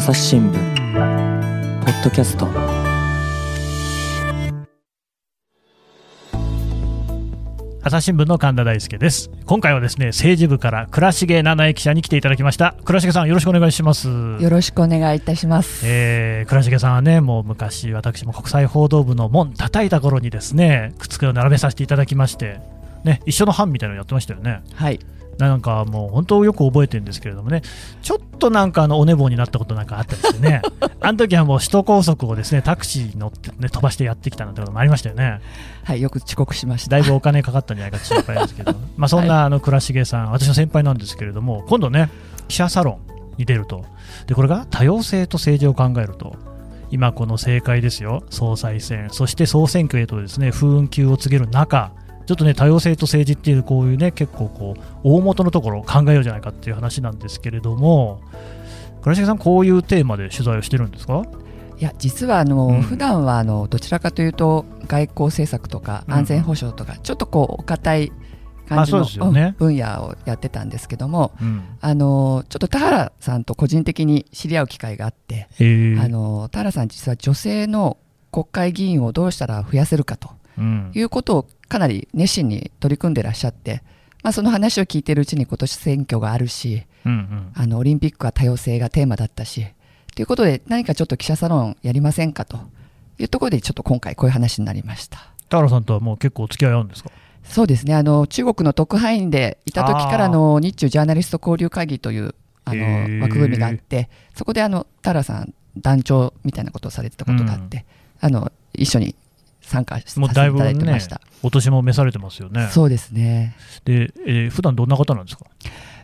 朝日新聞ポッドキャスト。朝日新聞の神田大輔です。今回はですね政治部から倉重七重記者に来ていただきました。倉重さんよろしくお願いします。よろしくお願いいたします、えー、倉重さんはねもう昔私も国際報道部の門叩いた頃にですね机を並べさせていただきましてね一緒の班みたいなのやってましたよね。はいなんかもう本当よく覚えてるんですけれどもね、ちょっとなんかあのお寝坊になったことなんかあったりしてね、あの時はもう首都高速をですねタクシーに乗って、ね、飛ばしてやってきたなんてこともありましたよね。はいよく遅刻しました。だいぶお金かかったんじゃないかと心配ですけど、まあそんなあの倉重さん、私の先輩なんですけれども、今度ね、記者サロンに出ると、でこれが多様性と政治を考えると。今この政界ですよ、総裁選、そして総選挙へとですね風雲急を告げる中、ちょっとね多様性と政治っていうこういうね結構こう大元のところを考えようじゃないかっていう話なんですけれども倉重さんこういうテーマで取材をしてるんですか？いや実はあの、うん。普段はあのどちらかというと外交政策とかうん。安全保障とか、ちょっとこうお堅い感じの、ね。うん分野をやってたんですけどもうん。あのちょっと田原さんと個人的に知り合う機会があって、えー。あの田原さん実は女性の国会議員をどうしたら増やせるかと。うんいうことをかなり熱心に取り組んでらっしゃって、まあ、その話を聞いてるうちに今年選挙があるしうんうん。あのオリンピックは多様性がテーマだったしということで何かちょっと記者サロンやりませんかというところでちょっと今回こういう話になりました。田原さんとはもう結構お付き合いあるんですか？そうですね。あの中国の特派員でいた時からの日中ジャーナリスト交流会議というあの枠組みがあってそこであの田原さん団長みたいなことをされてたことがあって、あの一緒に参加させていたもうだいてました、お年も召されてますよね。そうですね。で、えー普段どんな方なんですか？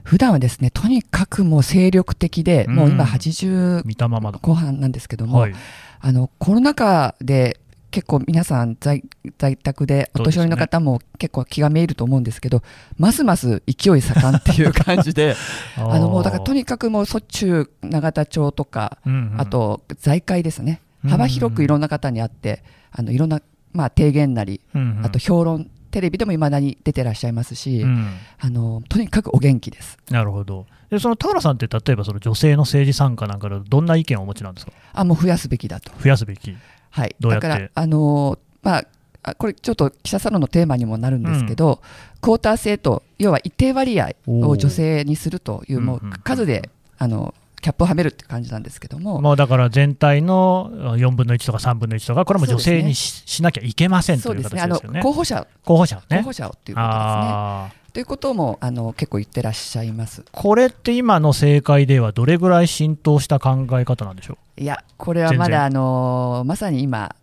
普段はですねとにかくもう精力的で、うん。もう今80見たままだ。後半なんですけども、はい。あのコロナ禍で結構皆さん在在宅でお年寄りの方も結構気がめいると思うんですけどますます勢い盛んっていう感じで あのもうだからとににかくもう卒中永田町とか、うんうん。あと財界ですね。うん。幅広くいろんな方に会ってあのいろんな、まあ、提言なりうんうん。あと評論テレビでもいまだに出てらっしゃいますし、うん。あのとにかくお元気です。なるほど。で、その田原さんって、例えばその女性の政治参加なんかでどんな意見をお持ちなんですか？あもう増やすべきだと。増やすべき。はい、だから、あのーまあ、あこれちょっと記者サロンのテーマにもなるんですけど、クォーター制と要は一定割合を女性にするというもううんうん。数であのキャップをはめるって感じなんですけども、もうだから全体の4分の1とか3分の1とか、これも女性にし,、しなきゃいけませんというそうですねあの。候補者候補者をね。候補者をということですね。ということもあの結構言ってらっしゃいます。これって今の政界ではどれぐらい浸透した考え方なんでしょいやこれはまだあのーまさに今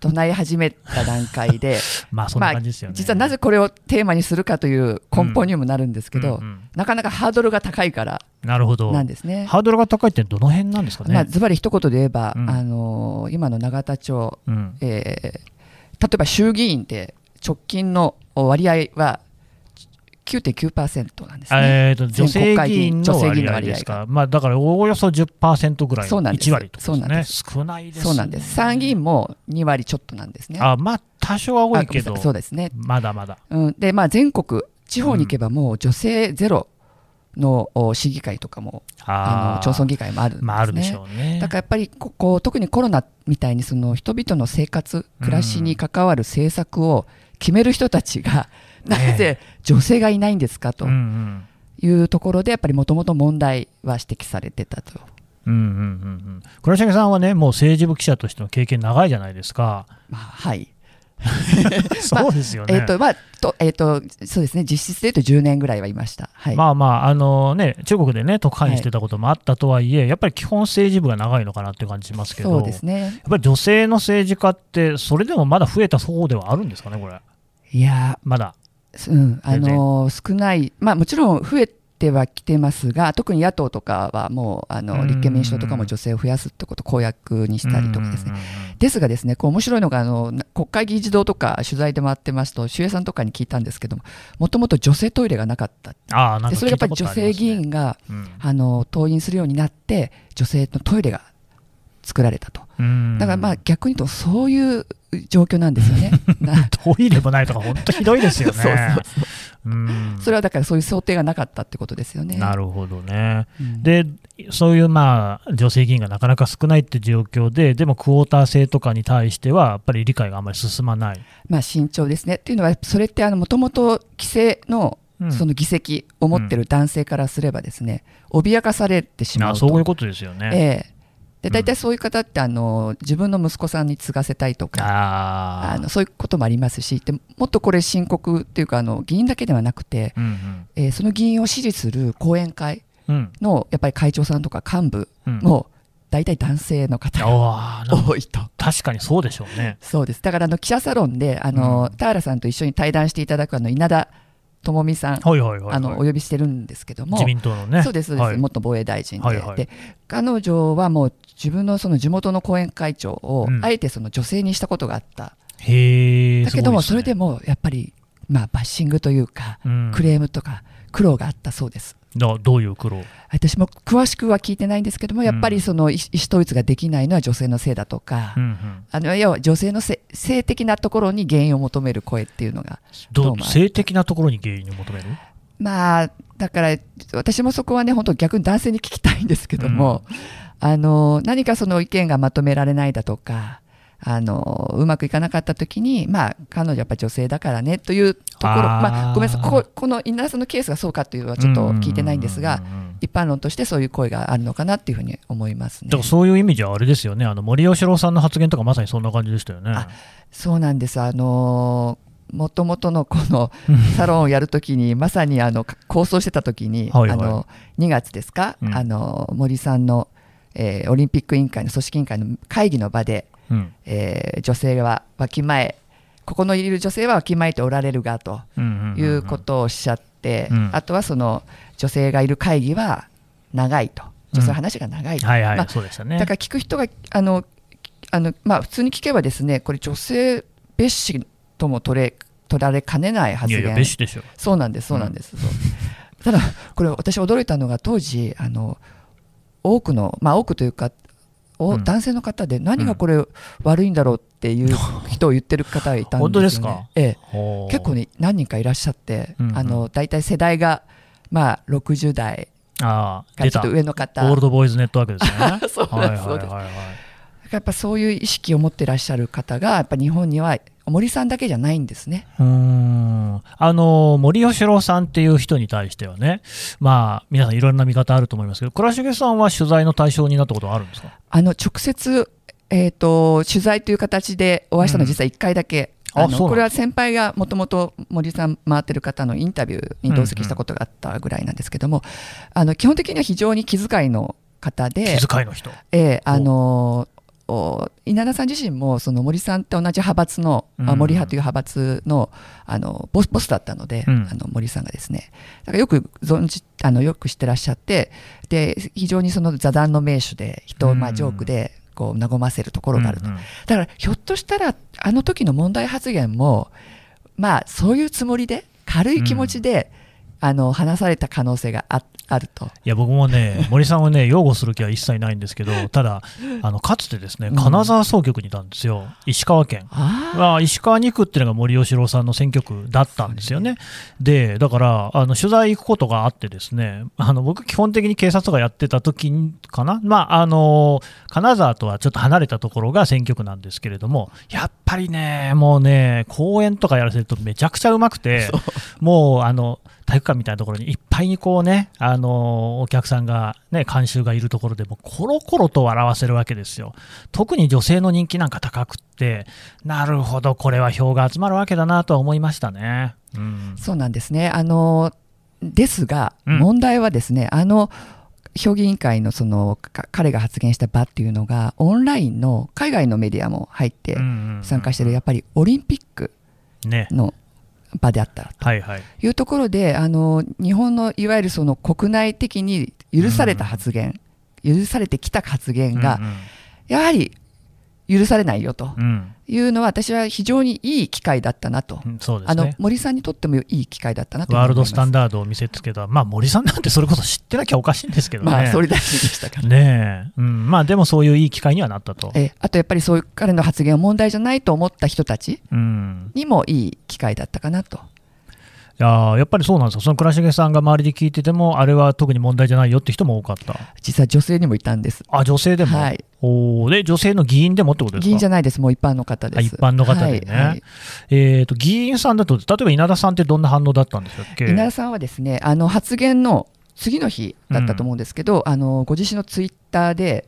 唱え始めた段階でう まあそんな感じですよね。実はなぜこれをテーマにするかという根本にもなるんですけど、うんうんなかなかハードルが高いからなるほど。なんですね。ハードルが高いってどの辺なんですかね？まあ、ズバリ一言で言えば、うんあのー今の永田町、うんえー例えば衆議院で直近の割合は9.9%なんですね。えーと女性議員の女性議員割合の割合ですか、まあ、だからおおよそ10%ぐらい、そうなんです1割とですね、そうなんです少ないですね。そうなんです。参議院も2割ちょっとなんですね。あまあ、多少は多いけどそうですね。まだまだ。うん、で、まあ、全国、地方に行けばもう女性ゼロのお市議会とかも、あの町村議会もあるんですね。まあ、あるでしょうね。だからやっぱりここ特にコロナみたいにその人々の生活暮らしに関わる政策を決める人たちが、なぜ女性がいないんですかというところでやっぱりもともと問題は指摘されてたと、うんうんうんうん。倉重さんはね、もう政治部記者としての経験長いじゃないですか。まあ、はい、そうですよね。えっ、とまあとえっ、とそうですね。実質で言うと10年ぐらいはいました。はい、まあまあ、あのね、中国でね、特派員してたこともあったとはいえ、やっぱり基本政治部が長いのかなっていう感じしますけど、そうですね。やっぱり女性の政治家って、それでもまだ増えた方ではあるんですかね、これ。いやまだ。ーうんあのー少ない。まあもちろん増えてはきてますが特に野党とかはもうあうん。の立憲民主党とかも女性を増やすってことを公約にしたりとかですね。ですがですね、こう面白いのがあのな国会議事堂とか取材で回ってますと、周平さんとかに聞いたんですけども、もともと女性トイレがなかった。あでそれがやっぱり女性議聞いたことあね員がうん。あの登院するようになって、女性のトイレが作られたと。うん。だからまあ逆に言うとそういう状況なんですよね。な トイレもないとか、本当ひどいですよね。それはだからそういう想定がなかったってことですよね。なるほどね。うんで、そういうまあ女性議員がなかなか少ないって状況で、でもクォーター制とかに対しては、やっぱり理解があんまり進まない。まあ慎重ですね。っていうのはそれってもともと規制のうんその議席を持ってる男性からすればですね、脅かされてしまうと。あそういうことですよね。ええでうん大体そういう方ってあの自分の息子さんに継がせたいとか、ああのそういうこともありますしでもっとこれ深刻っていうかあの議員だけではなくて、うんえーその議員を支持する後援会うんうん。のやっぱり会長さんとか幹部うん。も大体男性の方が多いと。確かにそうでしょうね。そうです。だからあの記者サロンであの、うん。田原さんと一緒に対談していただくあの稲田朋美さん、はいはいはい、はい。あのお呼びしてるんですけども。自民党のね。そうですそうです、はい。元防衛大臣で,、はいはい。で彼女はもう自分のその地元の後援会長をうん。あえてその女性にしたことがあった、へえ。だけどもそれでも、もやっぱり、まあ、バッシングというかうん、クレームとか苦労があったそうです。だどういう苦労？私も詳しくは聞いてないんですけどもやっぱりその意思統一ができないのは女性のせいだとか、うんうん。あの要は女性のせ性的なところに原因を求める声っていうのがどどう性的なところに原因を求める？まあだから私もそこはね本当逆に男性に聞きたいんですけども、あの何かその意見がまとめられないだとかあのうまくいかなかった時にまあ彼女やっぱ女性だからねというところまあごめんなさいこここの稲田さんのケースがそうかというのはちょっと聞いてないんですが一般論としてそういう声があるのかなっていうふうに思いますね。だから。そういう意味じゃあれですよね、あの森喜朗さんの発言とかまさにそんな感じでしたよね。あそうなんです。あのもともとのこのサロンをやるときに、まさにあの構想してたときに、はいはい。あの2月ですか、うん。あの森さんの、えーオリンピック委員会の組織委員会の会議の場で、うん。えー女性はわきまえ、ここのいる女性はわきまえておられるがとうんうんうんうん。いうことをおっしゃって、うん。あとはその女性がいる会議は長いと、女性の話が長いと。はいはい、まあね。だから聞く人があのあの、まあ、普通に聞けばですねこれ女性蔑視とも取れ取られかねない発言。いやいや、別紙でしょ。そうなんですそうなんです、そう。ただこれ私驚いたのが当時あの多くのまあ多くというかおうん。男性の方で何がこれ悪いんだろうっていう 人を言ってる方がいたんですよ、ね、本当ですか？ええ、結構ね何人かいらっしゃって、うん。うんあの大体世代がまあ60代ああ、出た。からちょっとオ上の方。ールドボーイズネットワークですね。そうはいですそうです。やっぱそういう意識を持ってらっしゃる方がやっぱ日本には森さんだけじゃないんですね。うーん。あの森喜朗さんっていう人に対してはね、まあ、皆さんいろんな見方あると思いますけど、倉重さんは取材の対象になったことはあるんですか？あの直接、えー、と取材という形でお会いしたのは実は1回だけ、うなんだあのこれは先輩がもともと森さん回ってる方のインタビューに同席したことがあったぐらいなんですけども、あの基本的には非常に気遣いの方で、気遣いの人。えーあのお稲田さん自身もその森さんって同じ派閥の、あうん。森派という派閥のあのボスボスだったので、うん。あの森さんがですね。だからよく存じあのよく知ってらっしゃってで非常にその座談の名手で人をまあうんジョークでこう和ませるところがあると、うんうん。だからひょっとしたらあの時の問題発言もまあそういうつもりで軽い気持ちで、あの話された可能性がああると。いや僕もね、森さんをね、擁護する気は一切ないんですけど、ただ、あのかつてですね、うん金沢総局にいたんですよ、石川県。あまあ、石川2区っていうのが森喜朗さんの選挙区だったんですよね。で、だから、あの取材行くことがあってですね、あの僕、基本的に警察とかやってた時にかな、まあ、あの、金沢とはちょっと離れたところが選挙区なんですけれども、やっぱりね、もうね、公演とかやらせるとめちゃくちゃうまくて、もう、あの、体育館みたいなところにいっぱいにこうね、あのお客さんが、ね、観衆がいるところでもコロコロと笑わせるわけですよ。特に女性の人気なんか高くって、なるほど、これは票が集まるわけだなとは思いましたね。うん、そうなんですね。あのですが、うん問題はですね、あの評議委員会のそのか彼が発言した場っていうのが、オンラインの海外のメディアも入って参加してる、やっぱりオリンピックね。の場であったはいはい。というところで、あの日本のいわゆるその国内的に許された発言、許されてきた発言が、やはり許されないよと。うん、うんいうのは私は非常にいい機会だったなと、うんそうであのすね。森さんにとってもいい機会だったなとワールドスタンダダードを見せつけた、まあ森さんなんてそれこそ知ってなきゃおかしいんですけどね。まあ総理大臣でしたから。ねえ、うん、まあでもそういういい機会にはなったと。えあとやっぱりそういう彼の発言は問題じゃないと思った人たちうん、にもいい機会だったかなと。いやーやっぱりそうなんですよ、その倉重さんが周りで聞いてても、あれは特に問題じゃないよって人も多かった。実は女性にもいたんです。あ、女性でも、はい。おー。で、女性の議員でもってことですか？議員じゃないです、もう一般の方です。あ一般の方でね、はいはい。えーと、議員さんだと、例えば稲田さんってどんな反応だったんでしたっけ？稲田さんはですね、あの発言の次の日だったと思うんですけど、あのご自身のツイッターで、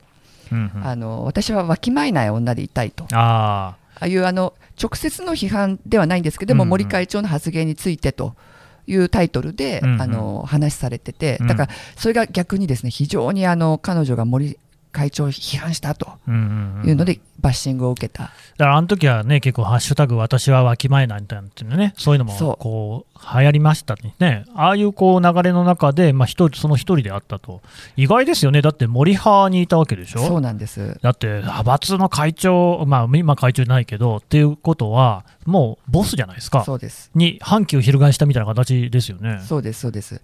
うんうん。あの私はわきまえない女でいたいと。あああいうあの直接の批判ではないんですけども、うんうん。森会長の発言についてというタイトルで、うんうん。あの話されててうん、だからそれが逆にですね非常にあの彼女が森会長を批判したというので、バッシングを受けた、だからあの時はね、結構、ハッシュタグ、私はわきまえないみたいなっていうのね、そういうのもこう流行りましたね、ああいうこう流れの中で、まあ、一人その一人であったと、意外ですよね、だって森派にいたわけでしょ？そうなんです。だって派閥の会長、まあ、今、会長じゃないけどっていうことは、もうボスじゃないですか、そうです。に反旗を翻したみたいな形ですよね。そうです、そうです。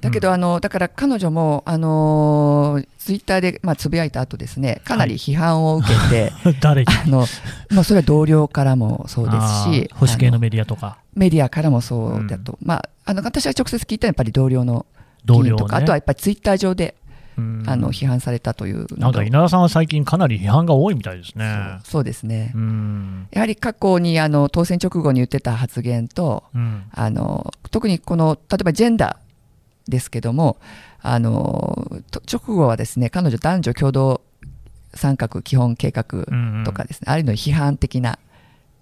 だけど、あのだから彼女も、あのツイッターで、まあ、つぶやいた後ですね、かなり批判を受けて、誰に？あのまあ、それは同僚からもそうですあしー、保守系のメディアとか、メディアからもそうだと、まあ、あの私は直接聞いたのはやっぱり同僚の議員とか、あとはやっぱりツイッター上で、うん。あの批判されたというなんか稲田さんは最近、かなり批判が多いみたいですね。そうですね、うん。やはり過去にあの当選直後に言ってた発言と、うん。あの特にこの例えばジェンダーですけども、あのと直後はですね彼女、男女共同参画基本計画うんうんとかですね、あるいは批判的な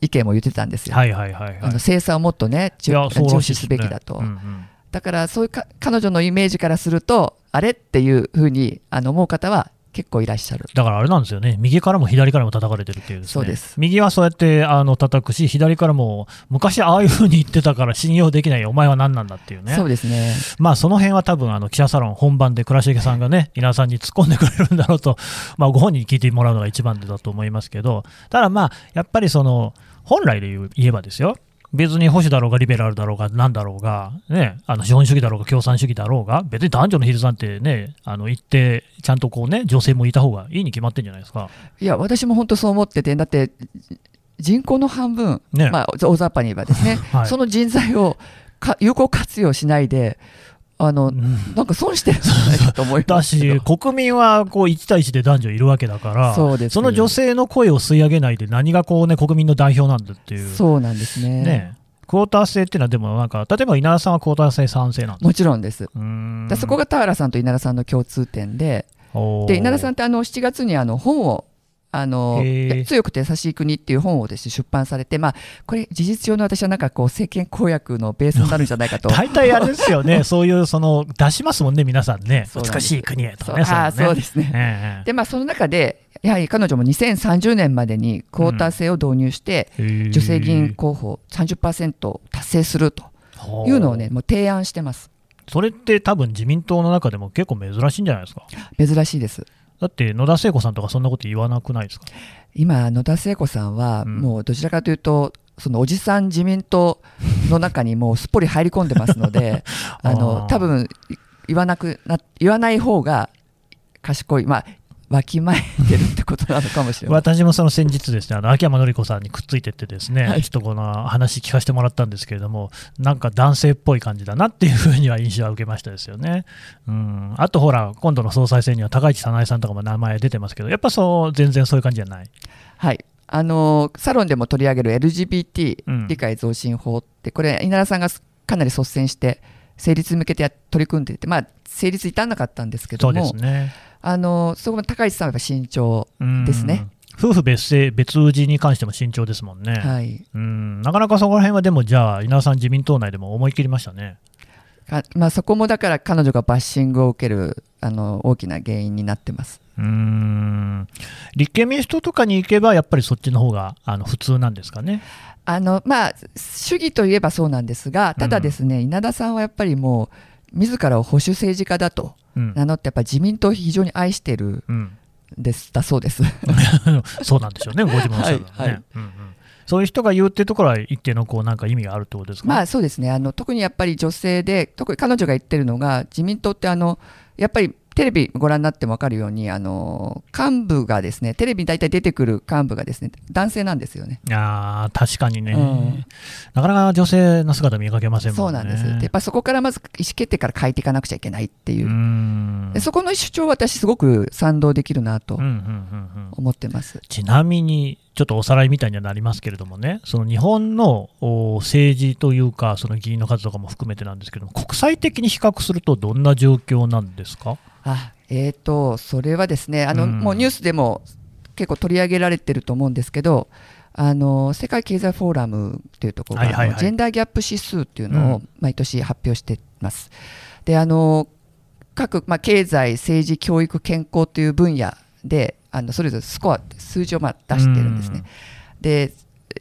意見も言ってたんですよ。はいはいはいはい。あの精査をもっとね、重視すすべきだと、うんうんだからそういうか彼女のイメージからすると、あれっていうふうにあの思う方は結構いらっしゃる。だからあれなんですよね、右からも左からも叩かれてるっていう、ね、そうです右はそうやってあの叩くし、左からも、昔ああいうふうに言ってたから信用できないよ、お前は何なんだっていうね、そうですね。まあその辺は多分あの記者サロン本番で倉重さんがね、稲田さんに突っ込んでくれるんだろうと、まあ、ご本人に聞いてもらうのが一番だと思いますけど、ただまあ、やっぱりその本来で言えばですよ。別に保守だろうがリベラルだろうがなんだろうが、ね、あの資本主義だろうが共産主義だろうが、別に男女の比率なんてね、あの言って、ちゃんとこうね、女性もいた方がいいに決まってんじゃないですか。いや、私も本当そう思ってて、だって人口の半分、ねまあ、大雑把に言えばですね、はいその人材をか有効活用しないで、あの、うん。なんか損してるんじゃないかと思いだますけど。し、国民はこう1対1で男女いるわけだから、そうですの女性の声を吸い上げないで、何がこう、ね、国民の代表なんだっていう。そうなんですね。ね、クォーター制っていうのは、でもなんか、例えば稲田さんはクォーター制賛成なんですもちろんです。だそこが田原さんと稲田さんの共通点で、で稲田さんってあの7月にあの本をあの強くて優しい国っていう本をですね出版されて、まあ、これ、事実上の私はなんかこう政権公約のベースになるんじゃないかと。大体あれですよね、そういうその出しますもんね、皆さんね、ん美しい国へとかね、そうですね。ええ。でまあ、その中で、やはり彼女も2030年までにクォーター制を導入して、へー。女性議員候補30%達成するというのをね、もう提案してます。それって多分自民党の中でも結構珍しいんじゃないですか？珍しいです。だって野田聖子さんとかそんなこと言わなくないですか？今、野田聖子さんは、うん。もうどちらかというと、そのおじさん自民党の中にもうすっぽり入り込んでますので、あ あのー。多分言わなくな言わない方が賢い、まあ、わきまえてるってことなのかもしれない。私もその先日ですね、あの秋山紀子さんにくっついてってですね、はいちょっとこの話聞かせてもらったんですけれども、なんか男性っぽい感じだなっていうふうには印象は受けましたですよね。うん、あとほら、今度の総裁選には高市早苗さんとかも名前出てますけど、やっぱそう、全然そういう感じじゃない？はいあのサロンでも取り上げる LGBT うん理解増進法って、これ、稲田さんがかなり率先して、成立に向けてや取り組んでいて、まあ、成立至らなかったんですけそうでども、すね。あのそこも高市さんはやっぱ慎重、うんですね。夫婦別姓、別氏に関しても慎重ですもんね。はいうん、なかなかそこら辺はでも、じゃあ、稲田さん、自民党内でも思い切りましたね。かまあ、そこもだから彼女がバッシングを受けるあの大きな原因になってます。うーん立憲民主党とかに行けば、やっぱりそっちの方があの普通なんですかね。あのまあ、主義といえばそうなんですが、ただですね、稲田さんはやっぱりもう、自らを保守政治家だとうん。名乗って、やっぱり自民党を非常に愛してるうん、んですだそうです。そうなんでしょうね、ご自分のはね、はいはい。うんうんそういう人が言うっていうところは一定のこうなんか意味があるってことですか、まあそうですね。あの特にやっぱり女性で特に彼女が言ってるのが自民党ってあのやっぱりテレビご覧になっても分かるようにあの幹部がですねテレビに大体出てくる幹部がですね男性なんですよね。いやー確かにね、うん。なかなか女性の姿見かけませんもんね。そうなんです。でやっぱそこからまず意思決定から変えていかなくちゃいけないっていう。う、そこの主張は私すごく賛同できるなとうんうんうんうん。思ってます。ちなみに、ちょっとおさらいみたいにはなりますけれどもね、その日本のお政治というか、その議員の数とかも含めてなんですけども、国際的に比較すると、どんな状況なんですか？あえー、とそれはですねあの、うん。もうニュースでも結構取り上げられてると思うんですけどあの世界経済フォーラムというところが、はいはいはい。ジェンダーギャップ指数っていうのをうん。毎年発表しています。であの各、まあ、経済、政治、教育、健康という分野であのそれぞれスコア数字をまあ出してるんですね。で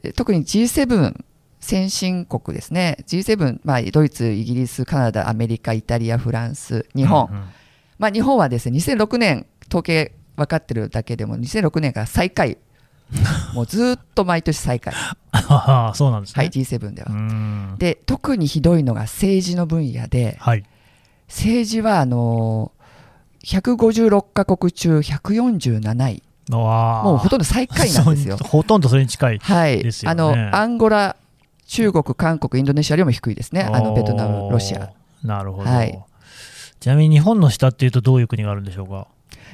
え特に G7 先進国ですね。G7、まあ、ドイツ、イギリス、カナダ、アメリカ、イタリア、フランス、日本、うんうんまあ、日本はですね2006年統計分かってるだけでも2006年から最下位もうずっと毎年最下位、あそうなんですね。はい、G7 では。うんで特にひどいのが政治の分野ではい。政治はあの156カ国中147位もうほとんど最下位なんですよ。ほとんどそれに近い。はい、あのアンゴラ、中国、韓国、インドネシアよりも低いですね、あのベトナム、ロシア。なるほど。はいちなみに日本の下っていうと、どういう国があるんでしょうか？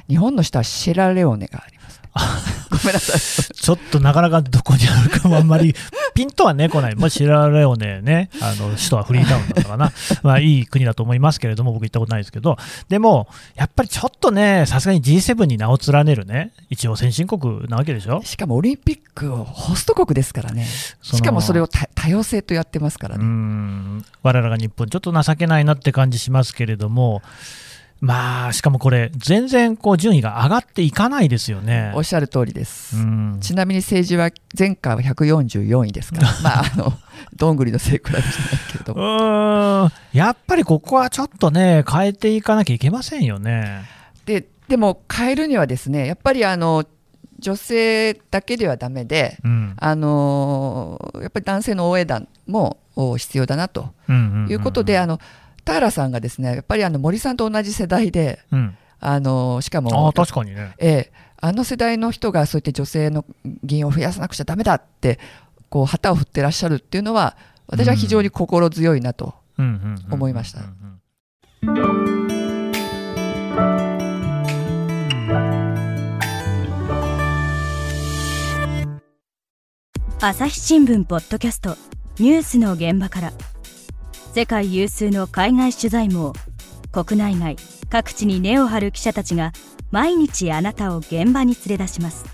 日本の下はシェラレオネがあります、ね。ごめんなさい。ちょっとなかなかどこにあるかもあんまり ピンとはね、来ない。まあ、シラレオネね、あの、首都はフリータウンだったかな。まあ、いい国だと思いますけれども、僕行ったことないですけど、でも、やっぱりちょっとね、さすがに G7 に名を連ねるね、一応先進国なわけでしょしかもオリンピックをホスト国ですからね。しかもそれを多多様性とやってますからうね。ん、我らが日本、ちょっと情けないなって感じしますけれども、まあ、しかもこれ、全然こう順位が上がっていかないですよね。おっしゃる通りです。うんちなみに政治は前回は144位ですから、まあ、あの、どんぐりの背比べじゃないけれどうも。やっぱりここはちょっとね、変えていかなきゃいけませんよね。で、でも変えるにはですね、やっぱりあの、女性だけではダメで、うんあのやっぱり男性の応援団もお必要だなということで、あの田原さんがですねやっぱりあの森さんと同じ世代で、うん、あのしかあもあ、確かにね。ええ、あの世代の人がそうやって女性の議員を増やさなくちゃだめだってこう旗を振ってらっしゃるっていうのは私は非常に心強いなと、思いました。うん朝日新聞ポッドキャストニュースの現場から世界有数の海外取材網国内外各地に根を張る記者たちが毎日あなたを現場に連れ出します。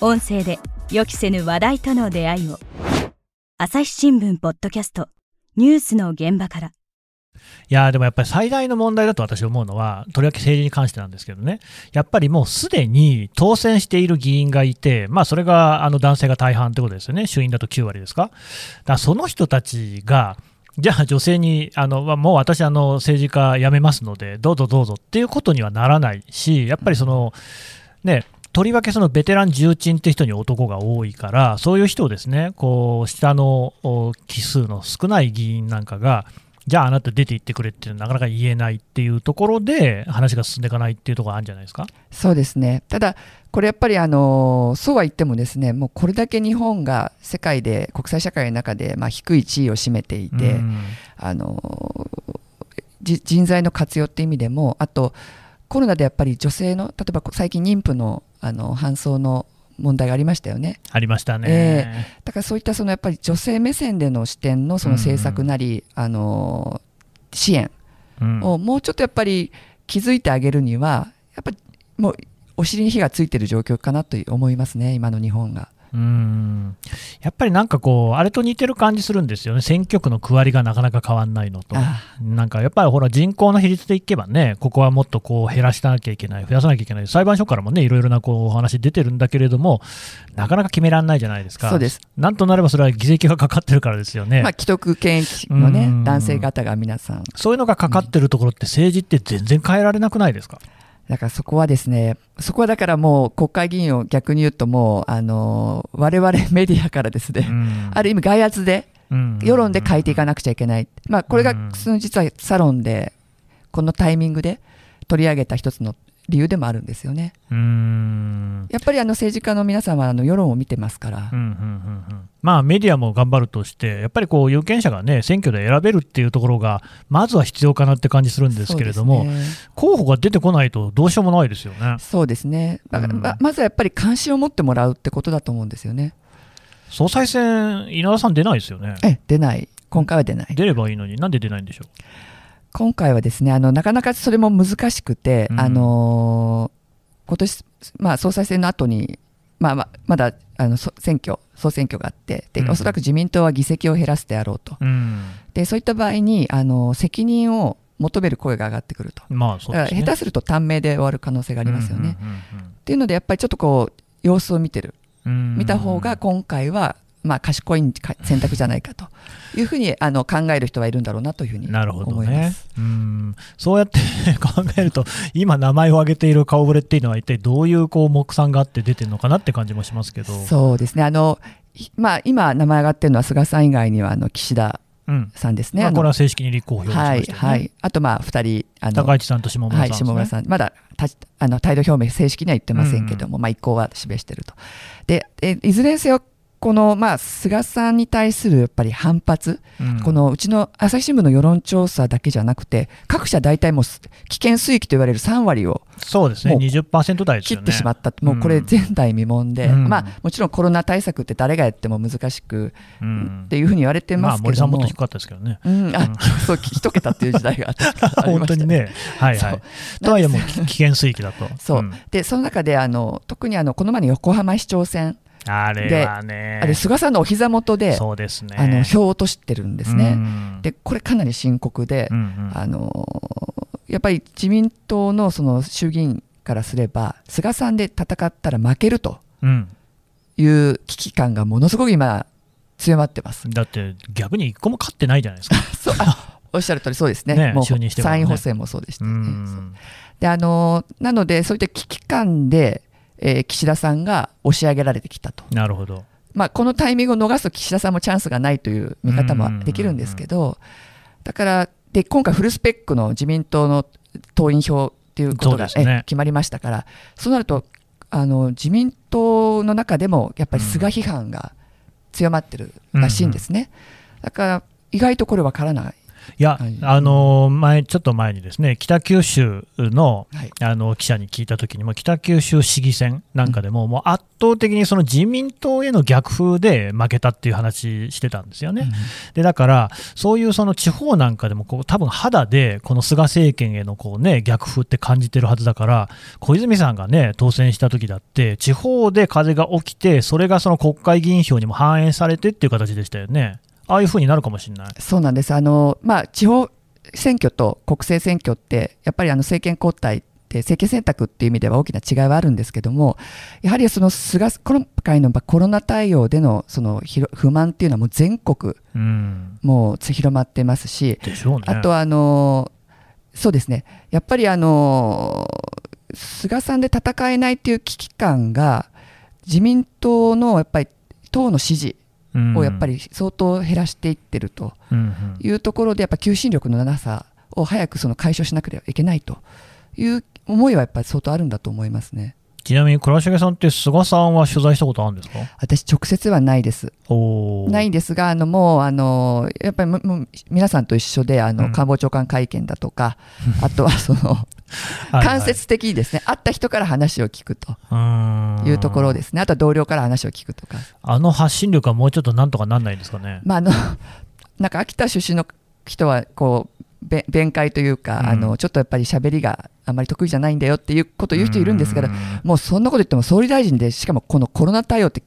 音声で予期せぬ話題との出会いを。朝日新聞ポッドキャストニュースの現場から。いやでもやっぱり最大の問題だと私思うのは、とりわけ政治に関してなんですけどね、やっぱりもうすでに当選している議員がいて、まあ、それがあの男性が大半ってことですよね、衆院だと9割ですか。だその人たちが、じゃあ女性に、あのもう私あの、政治家辞めますので、どうぞどうぞっていうことにはならないし、やっぱりその、ね、とりわけそのベテラン重鎮って人に男が多いから、そういう人をですね、こう、下の奇数の少ない議員なんかが、じゃああなた出て行ってくれっていうのはなかなか言えないっていうところで、話が進んでいかないっていうところがあるんじゃないですか？そうですねただこれやっぱりあのそうは言ってもですねもうこれだけ日本が世界で国際社会の中でまあ低い地位を占めていて、うんあのじ人材の活用って意味でもあとコロナでやっぱり女性の例えば最近妊婦のあの搬送の問題がありましたよねありましたね。えだからそういったそのやっぱり女性目線での視点のその政策なり、あの支援うんをもうちょっとやっぱり気づいてあげるにはやっぱりもうお尻に火がついてる状況かなと思いますね今の日本が。うん。やっぱりなんかこう、あれと似てる感じするんですよね、選挙区の区割りがなかなか変わんないのと、あなんかやっぱりほら、人口の比率でいけばね、ここはもっとこう減らしなきゃいけない、増やさなきゃいけない、裁判所からもね、いろいろなこうお話出てるんだけれども、なかなか決められないじゃないですか、そうです。なんとなればそれは議席がかかってるからですよね。まあ、既得権益のねうん。男性方が皆さん。そういうのがかかってるところって政治って全然変えられなくないですか、だからそこはですね、そこはだからもう国会議員を逆に言うともう、あの、我々 メディアからですね、うん。ある意味外圧で、うん。世論で変えていかなくちゃいけない。まあこれがうん。その実はサロンで、このタイミングで取り上げた一つの理由でもあるんですよね。うんやっぱりあの政治家の皆さんはあの世論を見てますからうんうんうんうんまあ、メディアも頑張るとして、やっぱりこう有権者が、ね、選挙で選べるっていうところが、まずは必要かなって感じするんですけれども、ね候補が出てこないとどうしようもないですよね。そうですね。だからうんままずはやっぱり関心を持ってもらうってことだと思うんですよね。総裁選、稲田さん出ないですよね。え、出ない。今回は出ない。出ればいいのに、なんで出ないんでしょ今回はですね、あの、なかなかそれも難しくて、うんあのー今年、まあ、総裁選の後に、まあ、まあまだ、あの、そ選挙、総選挙があって、で、うんおそらく自民党は議席を減らすであろうと。う。うん、で、そういった場合に、あの、責任を求める声が上がってくると。まあそうだからですね。下手すると短命で終わる可能性がありますよね。っていうので、やっぱりちょっとこう、様子を見てる。見た方が今回は、まあ、賢いか選択じゃないかというふうにあの考える人はいるんだろうなというふうになるほどねす。。うんそうやって 考えると、今、名前を挙げている顔ぶれっていうのは、一体どういうこう目算があって出てるのかなって感じもしますけど、そうですね。あの、ひまあ、今、名前上がってるのは菅さん以外には、あの、岸田うんさんですね。まあ、あのこれは正式に立候補表明しはい、ましたよね。はい。あと、まあ、二人、あの、高市さんと下村さんはい、下村さん。まだ、たあの、態度表明、正式には言ってませんけども、まあ、意向は示してると。で、えいずれにせよ、この、まあ、菅さんに対するやっぱり反発、うん。このうちの朝日新聞の世論調査だけじゃなくて、各社大体もうす危険水域と言われる3割をそうですね、もう20%台です切。ってしまった、もうこれ前代未聞で、うん。まあ、もちろんコロナ対策って誰がやっても難しく、うん。っていうふうに言われてまあ、ますけども、森さんもっと低かったですけどね。うん、あそう一桁っていう時代があ り本ました当にね、はいはい。とはいえ、もう危険水域だと。そう、ん。でその中であの特にあのこの前の横浜市長選、あれはね、あれ菅さんのお膝元で、そうですね。あの票を落としてるんですね。うんでこれかなり深刻で、うんうんあのやっぱり自民党のその衆議院からすれば菅さんで戦ったら負けるとうんいう危機感がものすごく今強まってます。だって逆に一個も勝ってないじゃないですか。そうあおっしゃる通りそうですね。ねもう参院補選もそうでしたね。んであのなのでそういった危機感で、えー岸田さんが押し上げられてきたと。なるほど。まあ、このタイミングを逃すと岸田さんもチャンスがないという見方もできるんですけど、だからで今回、フルスペックの自民党の党員票っていうことが、ねえ決まりましたから、そうなるとあの自民党の中でもやっぱり菅批判が強まってるらしいんですね。だから意外とこれ分からない。いや、はいあの前ちょっと前にですね北九州のはいあの記者に聞いたときにも、北九州市議選なんかでも、もう圧倒的にその自民党への逆風で負けたっていう話してたんですよね。でだから、そういうその地方なんかでもこう、多分肌でこの菅政権へのこう、ね、逆風って感じてるはずだから、小泉さんが、ね、当選した時だって、地方で風が起きて、それがその国会議員票にも反映されてっていう形でしたよね。ああいう風になるかもしれない。そうなんです。あの、まあ、地方選挙と国政選挙って、やっぱりあの政権交代って、政権選択っていう意味では大きな違いはあるんですけども、やはりその菅、今回のコロナ対応でのその広不満っていうのはもう全国、うん、もう広まってますし、ね。あとはあの、そうですね、やっぱりあの、菅さんで戦えないっていう危機感が、自民党のやっぱり党の支持をやっぱり相当減らしていってると。いうところで、やっぱ求心力のなさを早くその解消しなければいけないという思いはやっぱり相当あるんだと思いますね。ちなみに倉重さんって菅さんは取材したことあるんですか？私、直接はないです。ないんですが、あのもうあのやっぱりももう皆さんと一緒で、あのうん官房長官会見だとか、あとはその間接的にですね、会った人から話を聞くと。いうところですね、あとは同僚から話を聞くとか、あの発信力はもうちょっとなんとかなんないんですかね。まあ、あの なんか秋田出身の人はこうべ弁解というか、うん。あのちょっとやっぱり喋りがあまり得意じゃないんだよっていうことを言う人いるんですけどう、ん。もうそんなこと言っても総理大臣で、しかもこのコロナ対応って、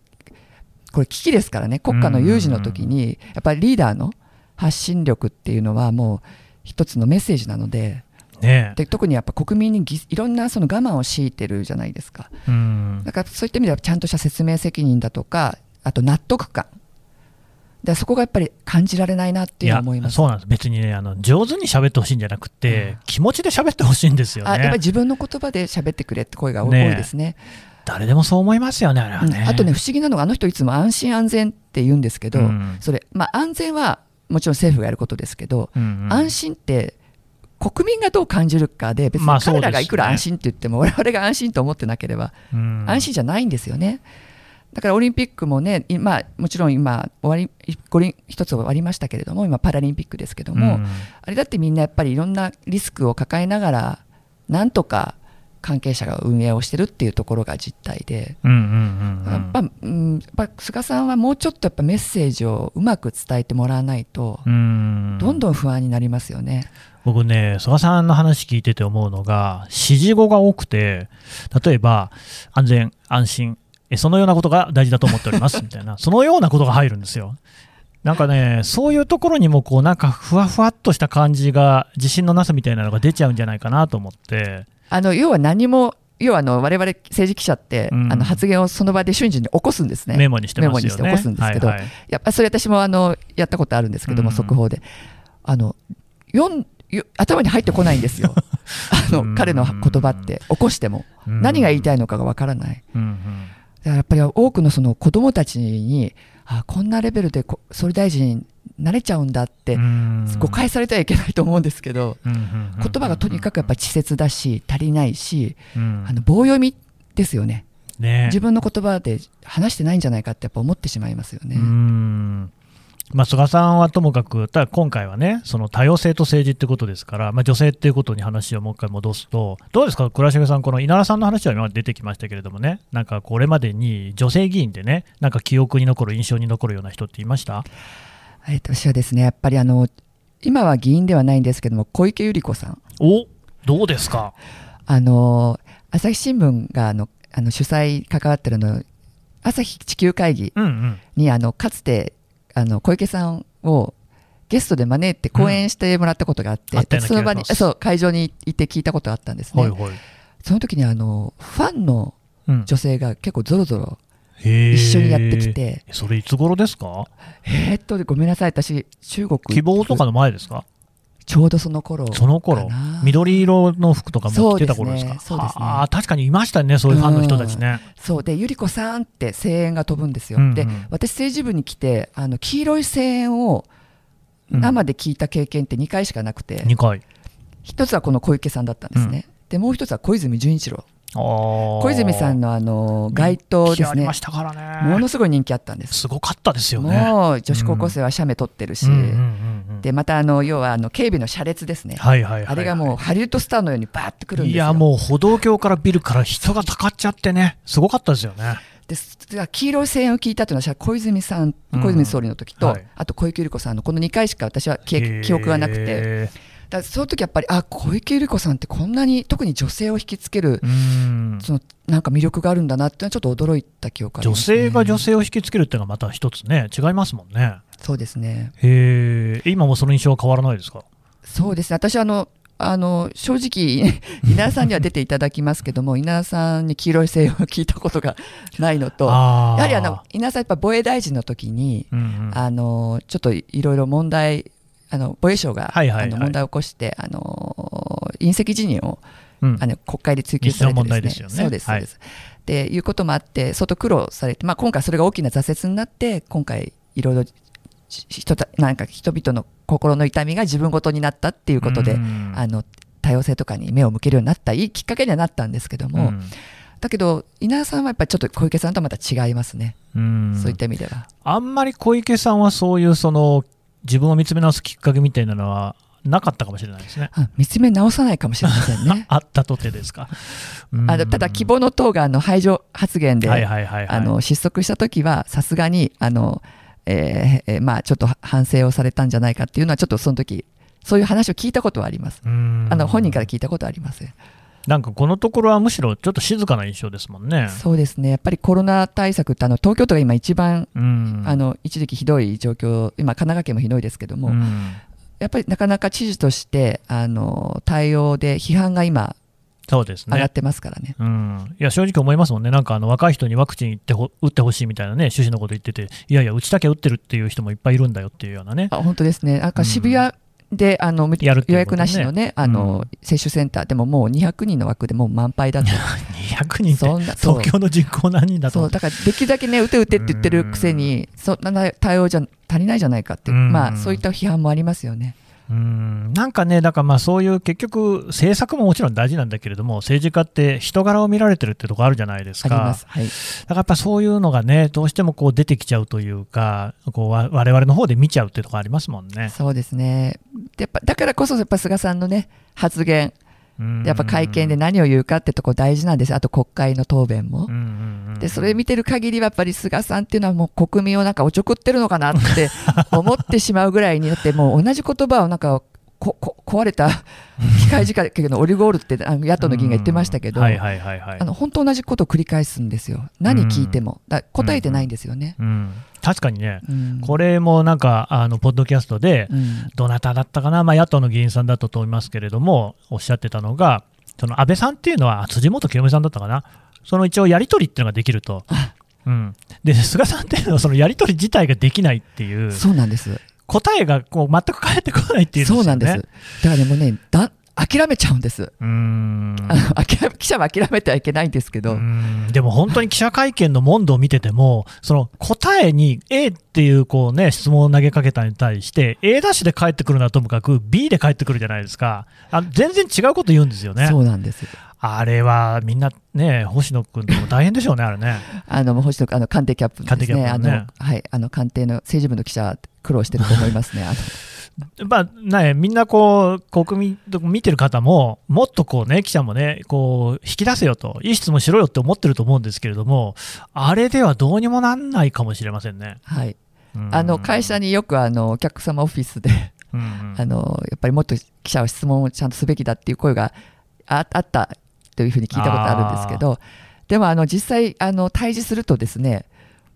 これ危機ですからね、国家の有事の時に、やっぱりリーダーの発信力っていうのは、もう一つのメッセージなので、ね。えで特にやっぱ国民にぎいろんなその我慢を強いてるじゃないですか。うん。だからそういった意味では、ちゃんとした説明責任だとか、あと納得感。でそこがやっぱり感じられないなっていうのは思います。そうなんです。別にねあの上手に喋ってほしいんじゃなくて、うん。気持ちで喋ってほしいんですよね。あやっぱり自分の言葉で喋ってくれって声が多いですね。誰でもそう思いますよねあれはね、うん。あとね不思議なのがあの人いつも安心安全って言うんですけど、うん。それまあ安全はもちろん政府がやることですけど、うんうん。安心って国民がどう感じるかで別に彼らがいくら安心って言っても 我々が安心と思ってなければうん。安心じゃないんですよね。だからオリンピックもね、今もちろん今終わり五輪一つ終わりましたけれども、今パラリンピックですけども、うん。あれだってみんなやっぱりいろんなリスクを抱えながら、なんとか関係者が運営をしてるっていうところが実態で、うんうんうんうん。やっぱ、うん、やっぱ菅さんはもうちょっとやっぱメッセージをうまく伝えてもらわないと、うん。どんどん不安になりますよね。僕ね、菅さんの話聞いてて思うのが、指示語が多くて、例えば、安全、安心、えそのようなことが大事だと思っております みたいな、そのようなことが入るんですよ。なんかね、そういうところにも、こう、なんかふわふわっとした感じが、自信のなさみたいなのが出ちゃうんじゃないかなと思って、あの要は何も要はあの我々政治記者って、うんあの発言をその場で瞬時に起こすんですね。メモにしてますよね。メモにして起こすんですけどはいはいやっぱそれ私もあのやったことあるんですけども、うん速報であの読んよ頭に入ってこないんですよ。あの、うん。彼の言葉って起こしても、うん。何が言いたいのかがわからない。だからやっぱり多くのその子どもたちにあこんなレベルでこ総理大臣になれちゃうんだって、うん。誤解されてはいけないと思うんですけど、言葉がとにかくやっぱり稚拙だし足りないし、うん。あの棒読みですよね。ね。自分の言葉で話してないんじゃないかってやっぱ思ってしまいますよね。まあ、菅さんはともかく、ただ今回はね、その多様性と政治ってことですから、まあ、女性っていうことに話をもう一回戻すと、どうですか、倉重さん、この稲田さんの話は今まで出てきましたけれどもね、なんかこれまでに女性議員でね、なんか記憶に残る、印象に残るような人っていました？えっと私はですねやっぱりあの今は議員ではないんですけども小池百合子さん。おどうですか、あの朝日新聞があのあの主催関わってるの朝日地球会議うんうん、にあのかつてあの小池さんをゲストで招いて講演してもらったことがあって、うなその場にそう会場に行って聞いたことがあったんですね、はいはい。その時にあのファンのうん、女性が結構ぞろぞろ一緒にやってきて、それいつ頃ですか？えーっとごめんなさい。私中国希望とかの前ですか？ちょうどその頃その頃緑色の服とかも着てた頃ですか？そうですね。ね。ああ確かにいましたねそういうファンの人たちね、そう。で百合子さんって声援が飛ぶんですよ、うんうん。で私政治部に来てあの黄色い声援をうん。生で聞いた経験って2回しかなくて、2回。一つはこの小池さんだったんですね、でもう一つは小泉純一郎小小泉さんのあの街頭ですね。ありましたからね。ものすごい人気あったんです。すごかったですよね。もう女子高校生は写メ撮ってるし、うんうんうんうん。でまたあの要はあの警備の車列ですね、はいはいはいはい。あれがもうハリウッドスターのようにバーってくるんですよ。いやもう歩道橋からビルから人がたかっちゃってね。すごかったですよね。で黄色い声援を聞いたというのは小泉さんうん。小泉総理の時と、はい。あと小池百合子さんのこの2回しか私は記記憶がなくて。へだその時やっぱりあ小池百合子さんってこんなに特に女性を引きつけるそのなんか魅力があるんだなっていうのはちょっと驚いた記憶あり女性が女性を引きつけるっていうのがまた一つね違いますもんね。そうですね。へえ今もその印象は変わらないですか？そうですね。私あのあの正直 稲田さんには出ていただきますけども稲田さんに黄色い声援を聞いたことがないのとやはりあの稲田さんやっぱ防衛大臣の時にうんうん。あのちょっといろいろ問題あの防衛省が、はいはいはい。あの問題を起こしてあの隕石辞任をうん。あの国会で追及されてですよね。そうです、はい。そうでいうこともあって、相当苦労されて、まあ、今回それが大きな挫折になって、今回いろいろし人たなんか人々の心の痛みが自分ごとになったっていうことで、うん。あの多様性とかに目を向けるようになったいいきっかけにはなったんですけども、うん。だけど稲田さんはやっぱりちょっと小池さんとはまた違いますね、うん。そういった意味では。あんまり小池さんはそういうその自分を見つめ直すきっかけみたいなのはなかったかもしれないですね。あ見つめ直さないかもしれませんね。あったとてですか。うんあのただ、希望の党があの排除発言で、あの失速した時は、さすがにあの、えーえーまあ、ちょっと反省をされたんじゃないかっていうのは、ちょっとその時そういう話を聞いたことはあります。うんあの本人から聞いたことはあります。なんかこのところはむしろちょっと静かな印象ですもんね。そうですね、やっぱりコロナ対策って、あの東京都が今、一番、うん。あの一時期ひどい状況、今、神奈川県もひどいですけども、うん。やっぱりなかなか知事としてあの対応で批判が今、そうですね。上がってますからね。うん、いや正直思いますもんね、なんかあの若い人にワクチンってほ打ってほしいみたいなね、趣旨のこと言ってて、いやいや、打ちたきゃ打ってるっていう人もいっぱいいるんだよっていうようなね、あ本当ですね。なんか渋谷で、あの予約なしのね、あの、接種センターでももう200人の枠でもう満杯だと。200人そんなって、東京の人口何人だと。そうだからできるだけね、打て打てって言ってるくせに、そんな対応じゃ足りないじゃないかって、うん。まあ、そういった批判もありますよね。うんなんかね、だからまあそういう結局、政策ももちろん大事なんだけれども、政治家って人柄を見られてるってとこあるじゃないですか。だからやっぱそういうのがね、どうしてもこう出てきちゃうというか、こうわ我々の方で見ちゃうってとこありますもんね。そうですね。でやっぱだからこそ、やっぱ菅さんのね、発言、うんやっぱ会見で何を言うかってとこ大事なんです。あと国会の答弁も。でそれ見てる限りはやっぱり菅さんっていうのはもう国民をなんかおちょくってるのかなって思ってしまうぐらいにだってもう同じ言葉をなんかここ壊れた 機械仕掛けのオリゴールってあの野党の議員が言ってましたけど、本当同じことを繰り返すんですよ。何聞いても。だ答えてないんですよね。うん、確かにね、うん。これもなんか、あのポッドキャストで、うん。どなただったかな、まあ、野党の議員さんだったと思いますけれども、おっしゃってたのが、その安倍さんっていうのは、あ辻元清美さんだったかな、その一応、やり取りっていうのができると。うん、で菅さんっていうのは、そのやり取り自体ができないっていう、そうなんです。答えがこう全く返ってこないっていうんですよね。そうなんです。だからね、もうね、だ諦めちゃうんです。うーん諦め記者は諦めてはいけないんですけど、でも本当に記者会見の問答を見てても、その答えに A っていうこう、ね、質問を投げかけたに対して、A ダッシュで返ってくるのはともかく、B で返ってくるじゃないですか、あ全然違うこと言うんですよね。そうなんです。あれはみんなね、星野君とも大変でしょうね、あれね。あの、星野あの官邸キャップですね。あキャップのはい、あの官邸の政治部の記者は苦労してると思いますね。あの まあね、みんなこう国民と見てる方も、もっとこうね、記者もね、こう引き出せよと、いい質問しろよって思ってると思うんですけれども、あれではどうにもなんないかもしれませんね。はい。うんあの会社によくあのお客様オフィスで、あのやっぱりもっと記者は質問をちゃんとすべきだっていう声がああったというふうに聞いたことあるんですけど、でもあの実際あの対峙するとですね、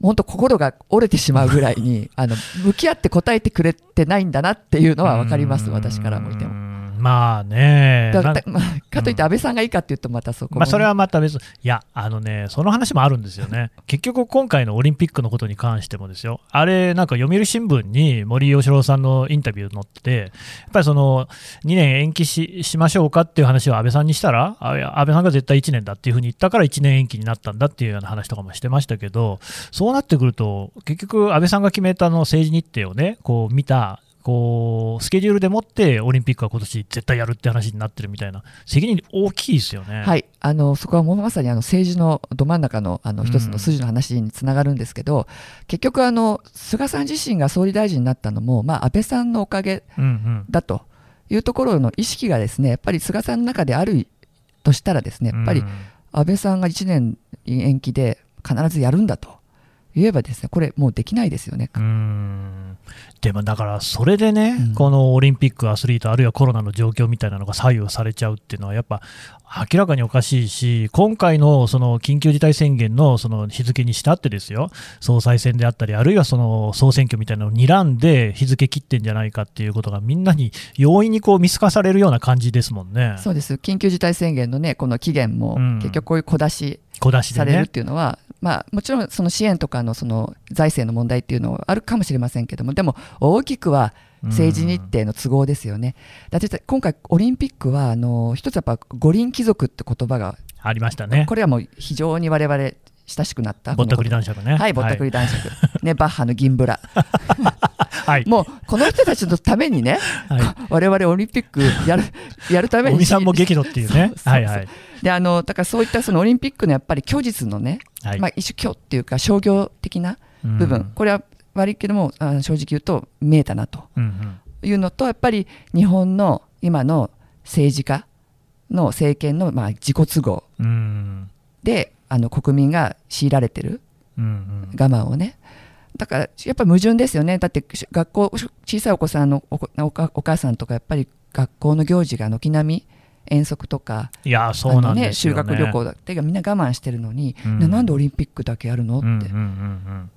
本当心が折れてしまうぐらいにあの向き合って答えてくれてないんだなっていうのは分かります、私からもいても。うんまあね、なだ かといって安倍さんがいいかっていうとまたそこも。ね、まあ、それはまた別、いや、あのね、その話もあるんですよね、結局、今回のオリンピックのことに関してもですよ、あれ、なんか読売新聞に森喜朗さんのインタビュー載ってて、やっぱりその2年延期ししましょうかっていう話を安倍さんにしたら、安倍さんが絶対1年だっていうふうに言ったから1年延期になったんだっていうような話とかもしてましたけど、そうなってくると、結局、安倍さんが決めたあの政治日程をね、こう見た。こうスケジュールでもってオリンピックは今年絶対やるって話になってるみたいな責任大きいですよね。はい、あのそこはもうまさにあの政治のど真ん中のあの一つの筋の話につながるんですけど、結局あの、菅さん自身が総理大臣になったのも、まあ、安倍さんのおかげうんうん。だというところの意識がですねやっぱり菅さんの中であるとしたらですねやっぱりうん。安倍さんが1年延期で必ずやるんだと言えばですねこれもうできないですよね。うーん。でもだから、それでね、うん。このオリンピック、アスリート、あるいはコロナの状況みたいなのが左右されちゃうっていうのは、やっぱ明らかにおかしいし、今回のその緊急事態宣言のその日付にしたってですよ、総裁選であったり、あるいはその総選挙みたいなのを睨んで日付切ってんじゃないかっていうことが、みんなに容易にこう見透かされるような感じですもんね、そうです。緊急事態宣言のねこの期限もうん。結局こういう小出し小出しでされるっね。ていうのは、まあ、もちろんその支援とかのその財政の問題っていうのはあるかもしれませんけどもでも大きくは政治日程の都合ですよね。だって今回オリンピックはあの一つやっぱ五輪貴族って言葉がありましたね、これはもう非常に我々親しくなったぼったくり男爵ね。はいぼったくり男爵、ねバッハの銀ブラ。はい、もうこの人たちのためにねはい、我々オリンピックやるやるために。尾身さんも激怒っていうね。はいはい。であのだからそういったそのオリンピックのやっぱり虚実のね、はい。まあ、一種虚っていうか商業的な部分、これは悪いけどもあ正直言うと見えたなと。うんうん。いうのとやっぱり日本の今の政治家の政権のまあ自己都合うんうん。であの国民が強いられてるうんうん我慢をねだからやっぱり矛盾ですよねだってし学校小さいお子さんのお母お母さんとかやっぱり学校の行事が軒並み遠足とかいや、そうなんね、ですよ、ね。修学旅行だってみんな我慢してるのに、うんななんでオリンピックだけやるの？って、うんうんうんうん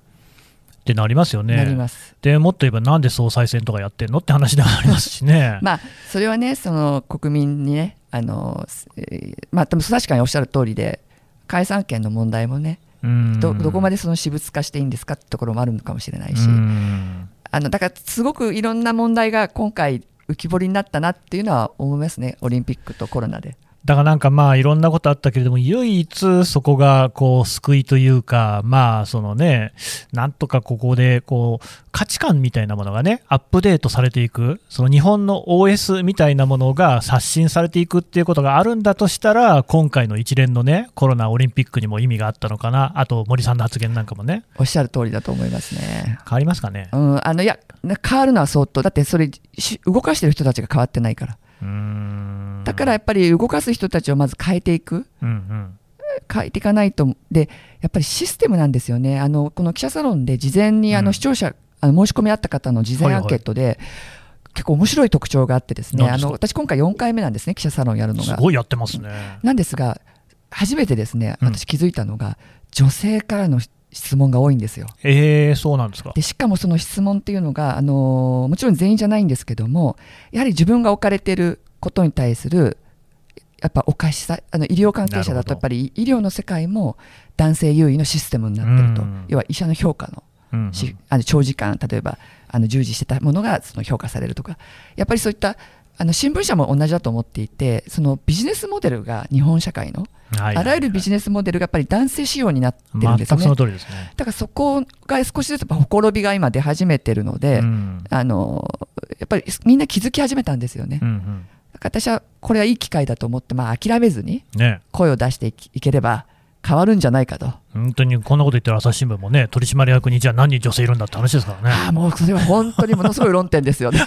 ってなりますよね。なります。でもっと言えば、なんで総裁選とかやってんのって話ではありますしね。まあ、それはね、その国民にね、あのえーまあ、でも確かにおっしゃる通りで、解散権の問題もね、うんどどこまでその私物化していいんですかってところもあるのかもしれないし、うんあのだからすごくいろんな問題が今回、浮き彫りになったなっていうのは思いますね、オリンピックとコロナで。だからなんかまあいろんなことあったけれども、唯一そこがこう救いというか、まあそのね、なんとかここでこう価値観みたいなものがね、アップデートされていく、その日本の OS みたいなものが刷新されていくっていうことがあるんだとしたら、今回の一連のね、コロナオリンピックにも意味があったのかな、あと森さんの発言なんかもね、おっしゃる通りだと思いますね。変わりますかね？うん、あのいや変わるのは相当、だってそれ、し動かしてる人たちが変わってないから、だからやっぱり動かす人たちをまず変えていく、うんうん。変えていかないと、でやっぱりシステムなんですよね、あのこの記者サロンで事前にあうん。の視聴者、あの申し込みあった方の事前アンケートで、結構面白い特徴があって、ですね。あの私、今回4回目なんですね、記者サロンやるのが。すごいやってますね。なんですが、初めてですね、うん。私気づいたのが、女性からの質問が多いんですよ。えー、そうなんですか。でしかもその質問っていうのが、あのーもちろん全員じゃないんですけども、やはり自分が置かれていることに対する、やっぱおかしさ、あの医療関係者だと、やっぱり医療の世界も男性優位のシステムになってると、うん。要は医者の評価のうんうん。しあの長時間、例えばあの従事してたものがその評価されるとか、やっぱりそういったあの新聞社も同じだと思っていて、そのビジネスモデルが日本社会の、はいあらゆるビジネスモデルがやっぱり男性仕様になってるんですね。すね。だからそこが少しずつほころびが今出始めてるので、うん。あのやっぱりみんな気づき始めたんですよね。うんうん。私はこれはいい機会だと思って、まあ、諦めずにね。声を出していければ変わるんじゃないかと。本当にこんなこと言ってる朝日新聞もね、取締役にじゃあ何人女性いるんだって話ですからね。ああもうそれは本当にものすごい論点ですよね。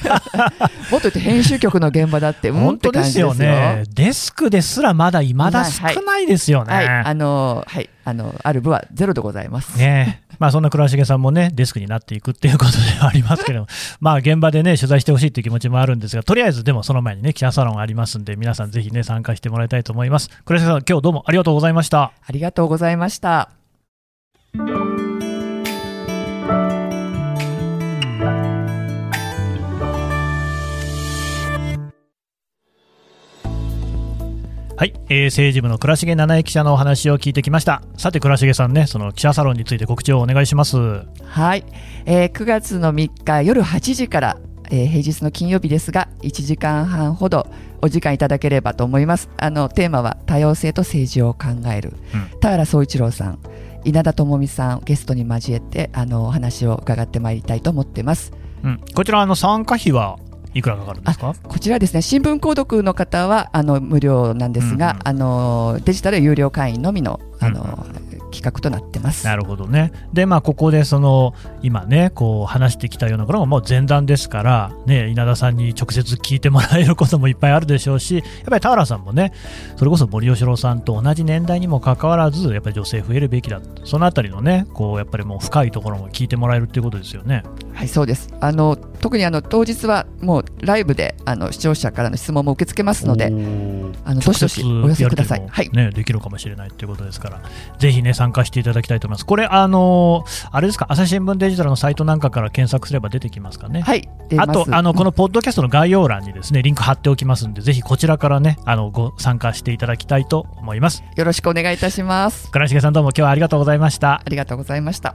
もっと言って編集局の現場だって、本て当ですよ。ね。デスクですらまだいまだ少ないですよね。はい、あのはい、あのある部はゼロでございます。ねまあそんな倉重さんもね、デスクになっていくっていうことではありますけど、まあ現場でね、取材してほしいっていう気持ちもあるんですが、とりあえずでもその前にね、記者サロンありますんで、皆さんぜひね、参加してもらいたいと思います。倉重さん、今日どうもありがとうございました。ありがとうございました。はい、えー政治部の倉重七重記者のお話を聞いてきました。さて倉重さんね、その記者サロンについて告知をお願いします。はい、えー9月の3日夜8時から、えー平日の金曜日ですが1時間半ほどお時間いただければと思います。あのテーマは多様性と政治を考える、うん。田原総一郎さん稲田朋美さんをゲストに交えてあのお話を伺ってまいりたいと思ってます。うん、こちらあの参加費はいくらかかるんですか？こちらですね新聞購読の方はあの無料なんですが、うんうんあのデジタル有料会員のみのあの、企画となってますなるほどね。で、まあ、ここでその今ね、こう話してきたようなことももう前段ですから、ね、稲田さんに直接聞いてもらえることもいっぱいあるでしょうし、やっぱり田原さんもね、それこそ森喜朗さんと同じ年代にもかかわらず、やっぱり女性増えるべきだ、そのあたりのね、こうやっぱりもう深いところも聞いてもらえるっていうことですよね。はい、そうです。あの特にあの当日はもうライブであの視聴者からの質問も受け付けますので、あのどしどしお寄せください。はい。ね、できるかもしれないということですから、ぜひね、参加していただきたいと思います。これ、あのあれですか、朝日新聞デジタルのサイトなんかから検索すれば出てきますかね。はい。出あますと、あの、このポッドキャストの概要欄にですね、リンク貼っておきますんで、ぜひこちらからね、あの、ご参加していただきたいと思います。よろしくお願いいたします。倉重さんどうも今日はありがとうございましたあ。りがとうございました。